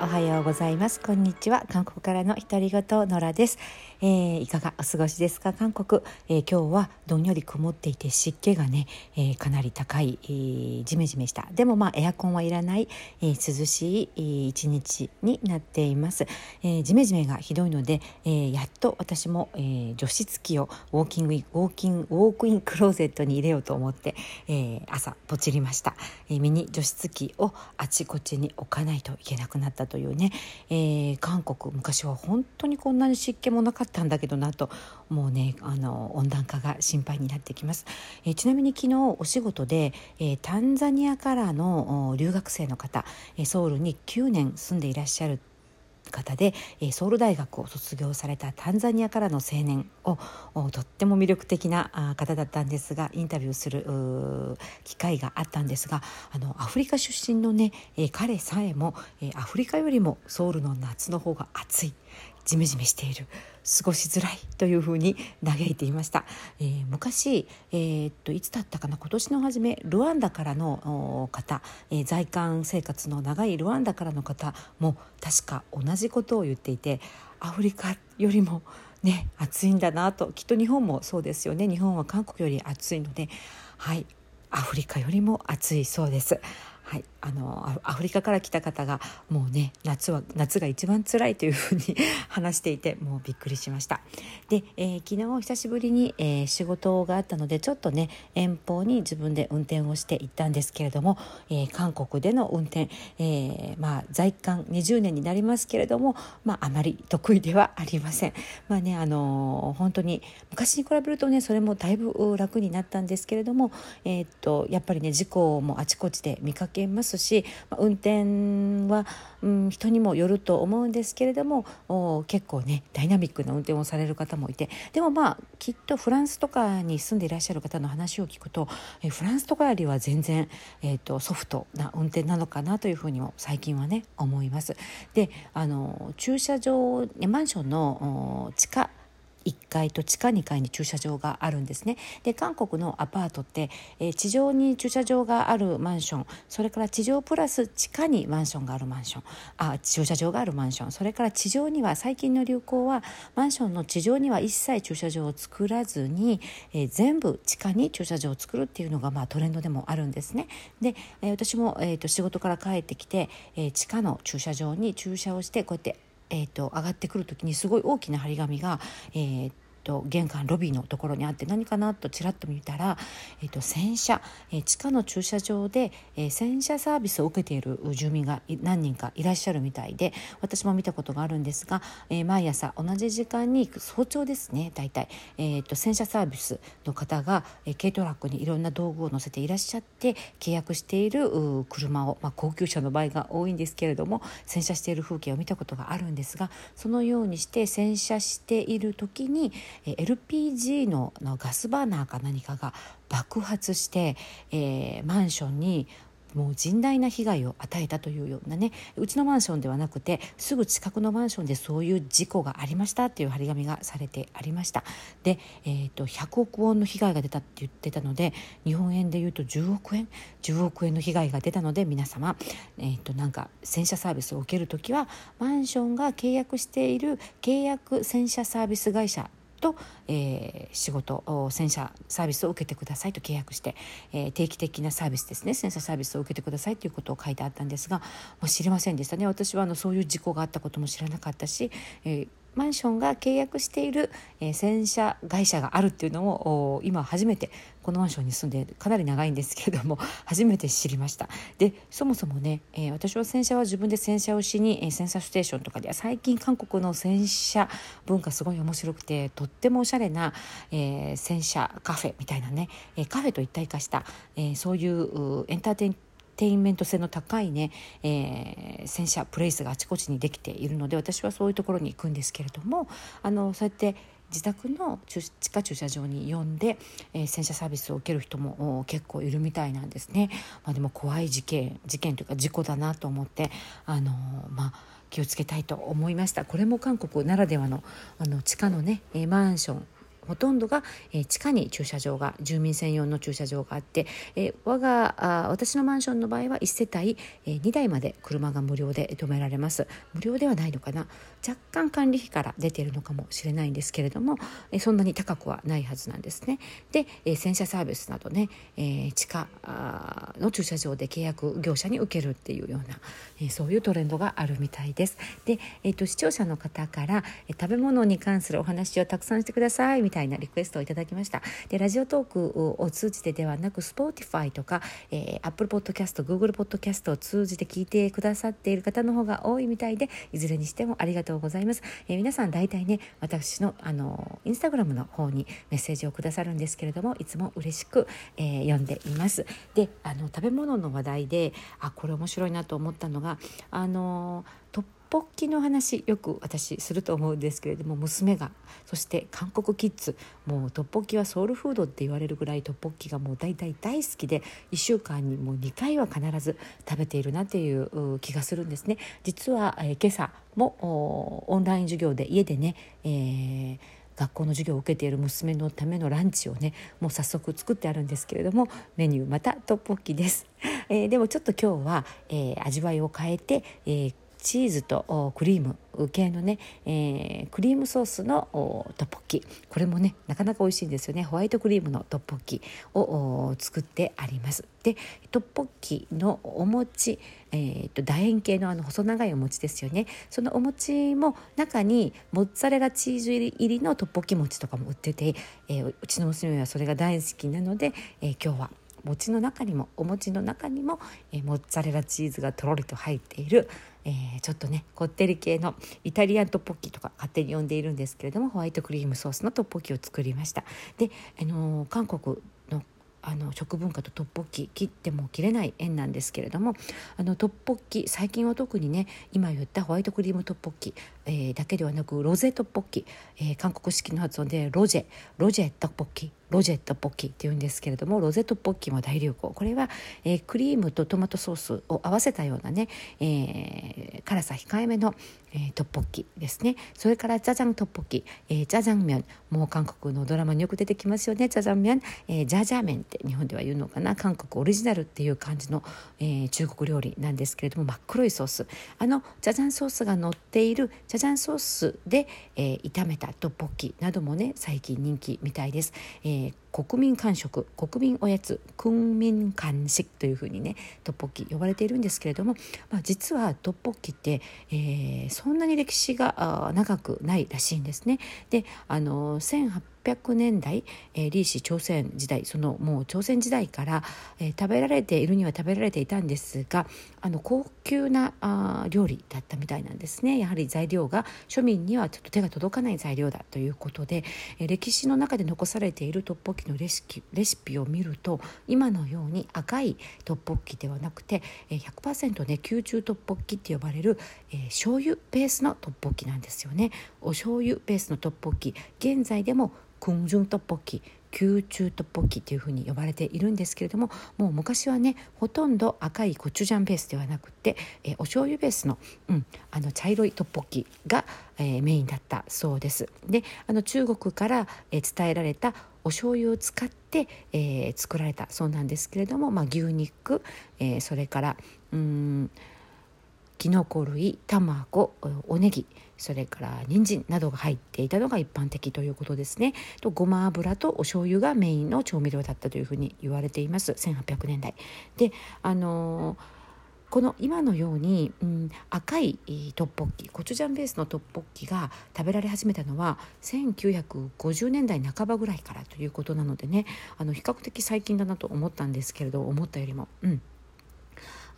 おはようございます。こんにちは。韓国からの独り言野良です、えー、いかがお過ごしですか？韓国、えー、今日はどんより曇っていて湿気がね、えー、かなり高い、えー、ジメジメした。でもまあエアコンはいらない、えー、涼しい、えー、一日になっています、えー、ジメジメがひどいので、えー、やっと私も、えー、除湿機をウォーキングウォーキングウォークインクローゼットに入れようと思って、えー、朝ポチりました、えー、ミニ除湿機をあちこちに置かないといけなくなったというね、えー、韓国昔は本当にこんなに湿気もなかったんだけどなともうねあの温暖化が心配になってきます、えー、ちなみに昨日お仕事で、えー、タンザニアからの留学生の方ソウルに9年住んでいらっしゃる方でソウル大学を卒業されたタンザニアからの青年をとっても魅力的な方だったんですがインタビューする機会があったんですがあのアフリカ出身のね彼さえもアフリカよりもソウルの夏の方が暑い。ジメジメしている過ごしづらいというふうに嘆いていました、えー、昔、えー、っといつだったかな今年の初めルワンダからの方、えー、在韓生活の長いルワンダからの方も確か同じことを言っていてアフリカよりもね暑いんだなときっと日本もそうですよね。日本は韓国より暑いのではいアフリカよりも暑いそうです。はい、あのアフリカから来た方がもうね夏は夏が一番辛いというふうに 話していてもうびっくりしました。で、えー、昨日久しぶりに、えー、仕事があったのでちょっとね遠方に自分で運転をして行ったんですけれども、えー、韓国での運転、えまあ在韓20年になりますけれども、まあ、あまり得意ではありません。まあねあの本当に昔に比べるとねそれもだいぶ楽になったんですけれども、えっとやっぱりね事故もあちこちで見かけけますし、ま、運転は、うん、人にもよると思うんですけれども結構ねダイナミックな運転をされる方もいてでもまあきっとフランスとかに住んでいらっしゃる方の話を聞くとえフランスとかよりは全然、えーと、ソフトな運転なのかなというふうにも最近はね思います。であの駐車場マンションの地下1階と地下2階に駐車場があるんですね。で韓国のアパートって、えー、地上に駐車場があるマンションそれから地上プラス地下にマンションがあるマンションあ駐車場があるマンションそれから地上には最近の流行はマンションの地上には一切駐車場を作らずに、えー、全部地下に駐車場を作るっていうのが、まあ、トレンドでもあるんですね。で、えー、私も、えーと、仕事から帰ってきて、えー、地下の駐車場に駐車をしてこうやってえーと、上がってくる時にすごい大きな張り紙が、えーと玄関ロビーのところにあって何かなとちらっと見たら、えーと、洗車、えー、地下の駐車場で、えー、洗車サービスを受けている住民が何人かいらっしゃるみたいで私も見たことがあるんですが、えー、毎朝同じ時間に早朝ですね大体、えーと、洗車サービスの方が、えー、軽トラックにいろんな道具を載せていらっしゃって契約している車を、まあ、高級車の場合が多いんですけれども洗車している風景を見たことがあるんですがそのようにして洗車している時に、LPG ののガスバーナーか何かが爆発して、えー、マンションにもう甚大な被害を与えたというようなねうちのマンションではなくてすぐ近くのマンションでそういう事故がありましたっていう張り紙がされてありました。で、えーと、100億ウォンの被害が出たって言ってたので日本円で言うと10億円？10億円の被害が出たので皆様、えーと、なんか洗車サービスを受ける時はマンションが契約している契約洗車サービス会社と、えー、仕事洗車サービスを受けてくださいと契約して、えー、定期的なサービスですね洗車サービスを受けてくださいということを書いてあったんですが、まあ、知りませんでしたね。私はあのそういう事故があったことも知らなかったし、えーマンションが契約している、えー、洗車会社があるっていうのを今初めてこのマンションに住んでかなり長いんですけれども 初めて知りました。でそもそもね、えー、私は洗車は自分で洗車をしに、えー、洗車ステーションとかで最近韓国の洗車文化すごい面白くてとってもおしゃれな、えー、洗車カフェみたいなね、えカフェと一体化した、えそういうエンターテインテインメント性の高いね、えー、洗車プレイスがあちこちにできているので私はそういうところに行くんですけれどもあのそうやって自宅の地下駐車場に呼んで、えー、洗車サービスを受ける人も結構いるみたいなんですね。まあ、でも怖い事件事件というか事故だなと思ってあのまあ気をつけたいと思いましたこれも韓国ならではのあの地下のねマンションほとんどが、えー、地下に駐車場が住民専用の駐車場があって、えー、我があ私のマンションの場合は1世帯、えー、2台まで車が無料で止められます。無料ではないのかな。若干管理費から出ているのかもしれないんですけれども、え、そんなに高くはないはずなんですね。で、え、洗車サービスなどね、え、地下の駐車場で契約業者に受けるっていうような、え、そういうトレンドがあるみたいです。で、えーと、視聴者の方から、え、食べ物に関するお話をたくさんしてくださいみたいなリクエストをいただきました。でラジオトークを通じてではなく Spotify とか、えー、Apple Podcast Google Podcast を通じて聞いてくださっている方の方が多いみたいでいずれにしてもありがとううございます、えー、皆さん大体ね私のあのインスタグラムの方にメッセージをくださるんですけれどもいつも嬉しく、えー、読んでいます。であの食べ物の話題であこれ面白いなと思ったのがあのトッポッキの話よく私すると思うんですけれども娘がそして韓国キッズもうトッポッキはソウルフードって言われるぐらいトッポッキがもう大体大好きで1週間にもう2回は必ず食べているなっていう気がするんですね。実は、え、今朝もオンライン授業で家でね、えー学校の授業を受けている娘のためのランチをねもう早速作ってあるんですけれどもメニューまたトッポッキです、えー、でもちょっと今日は、えー、味わいを変えて、えーチーズとクリーム系のね、えー、クリームソースのトッポッキ。これもねなかなか美味しいんですよね。ホワイトクリームのトッポッキを作ってあります。でトッポッキのお餅、えーと、楕円形のあの細長いお餅ですよね。そのお餅も中にモッツァレラチーズ入りのトッポッキ餅とかも売ってて、えー、うちの娘はそれが大好きなので、えー、今日は餅の中にもお餅の中にも、えー、モッツァレラチーズがとろりと入っている、えー、ちょっとねこってり系のイタリアントッポッキとか勝手に呼んでいるんですけれどもホワイトクリームソースのトッポッキを作りました。で、あのー、韓国のあの食文化とトッポッキ切っても切れない縁なんですけれどもあのトッポッキ最近は特にね今言ったホワイトクリームトッポッキ、えー、だけではなくロゼトッポッキ、えー、韓国式の発音でロジェロジェトッポッキロジェットポッキーっていうんですけれどもロゼットポッキーも大流行これは、えー、クリームとトマトソースを合わせたようなね、えー、辛さ控えめの、えー、トッポッキですね。それからジャジャントッポッキ、えー、ジャジャン麺もう韓国のドラマによく出てきますよね。ジャジャン麺、えー、ジャジャ麺って日本では言うのかな。韓国オリジナルっていう感じの、えー、中国料理なんですけれども真っ黒いソース。あのジャジャンソースが乗っているジャジャンソースで、えー、炒めたトッポッキなどもね最近人気みたいです、えーー、国民間食国民おやつ国民間食というふうにねトッポッキ呼ばれているんですけれども、まあ、実はトッポッキって、えー、そんなに歴史が長くないらしいんですね。であの1 8 1800年代、えー、李氏朝鮮時代そのもう朝鮮時代から、えー、食べられているには食べられていたんですがあの高級なあ料理だったみたいなんですね。やはり材料が庶民にはちょっと手が届かない材料だということで、えー、歴史の中で残されているトッポッキのレシピレシピを見ると今のように赤いトッポッキではなくて、えー、100%ね宮中トッポッキって呼ばれる、えー、醤油ベースのトッポッキなんですよね。お醤油ベースのトッポッキ。現在でも궁중トッポッキ宮中トッポッキというふうに呼ばれているんですけれどももう昔はねほとんど赤いコチュジャンベースではなくて、えー、お醤油ベースの,、うん、あの茶色いトッポッキが、えー、メインだったそうです。であの中国から、えー、伝えられたお醤油を使って、えー、作られたそうなんですけれども、まあ、牛肉、えー、それからうんきのこ類卵おネギそれから人参などが入っていたのが一般的ということですね。とごま油とお醤油がメインの調味料だったというふうに言われています。1800年代。であのーこの今のように、うん、赤いトッポッキコチュジャンベースのトッポッキが食べられ始めたのは1950年代半ばぐらいからということなのでねあの比較的最近だなと思ったんですけれど思ったよりも。うん。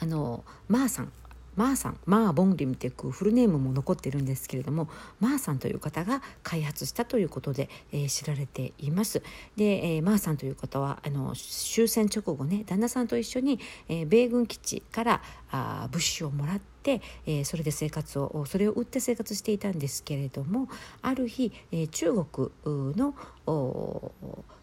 あのマーさん。マーさんマー・ボンリムっていうフルネームも残ってるんですけれどもマーさんという方が開発したということで、えー、知られています。で、えー、マーさんという方はあの終戦直後ね旦那さんと一緒に、えー、米軍基地からあ物資をもらって、えー、それで生活をそれを売って生活していたんですけれどもある日、えー、中国の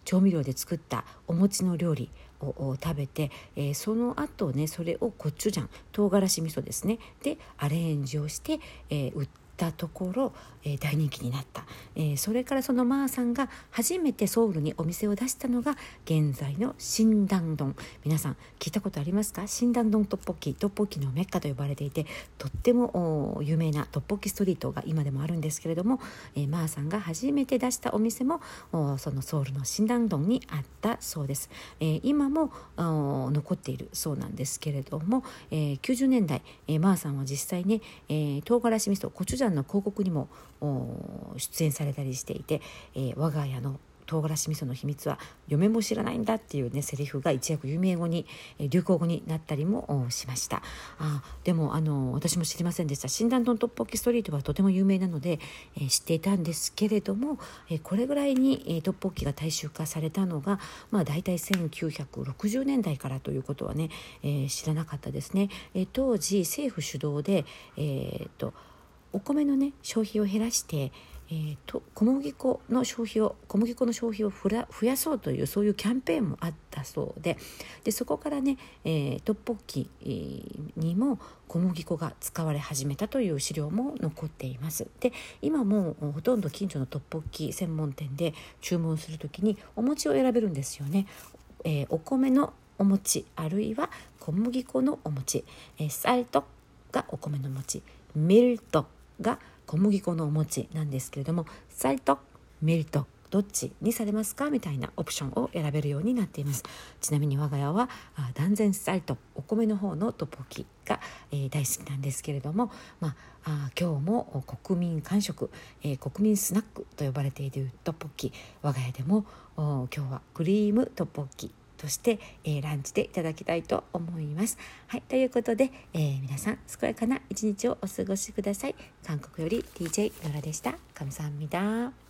調味料で作ったお餅の料理を食べて、えー、その後ねそれをコチュジャン唐辛子味噌ですね。でアレンジをして、えー、売ってたところ、えー、大人気になった、えー、それからそのマーさんが初めてソウルにお店を出したのが現在の新ン丼。皆さん聞いたことありますか？新ン丼トッポッキトッポッキのメッカと呼ばれていてとっても有名なトッポッキストリートが今でもあるんですけれども、えー、マーさんが初めて出したお店もそのソウルの新ン丼にあったそうです、えー、今も残っているそうなんですけれども、えー、90年代、えー、マーさんは実際ね、えー、唐辛子味噌コチュジャンの広告にも出演されたりしていて、えー、我が家の唐辛子味噌の秘密は嫁も知らないんだっていうねセリフが一躍有名語に流行語になったりもしました。あでもあの私も知りませんでした。診断丼トッポッキストリートはとても有名なので、えー、知っていたんですけれども、えー、これぐらいに、えー、トッポッキが大衆化されたのがまあ大体1960年代からということはね、えー、知らなかったですね、えー、当時政府主導でえー、っとお米のね消費を減らしてえーと、小麦粉の消費を小麦粉の消費を増やそうというそういうキャンペーンもあったそうででそこからね、えー、トッポッキにも小麦粉が使われ始めたという資料も残っています。で今もほとんど近所のトッポッキ専門店で注文する時にお餅を選べるんですよね、えー、お米のお餅あるいは小麦粉のお餅、えー、サルトがお米の餅ミルトが小麦粉のお餅なんですけれどもサイトメリトどっちにされますかみたいなオプションを選べるようになっています。ちなみに我が家は断然サイトお米の方のトポキが、えー、大好きなんですけれども、まあ、あ今日も国民間食、えー、国民スナックと呼ばれているトッポッキ我が家でも今日はクリームトッポキとして、えー、ランチでいただきたいと思います。はい、ということで、えー、皆さん健やかな一日をお過ごしください。韓国より DJ ノラでした。감사합니다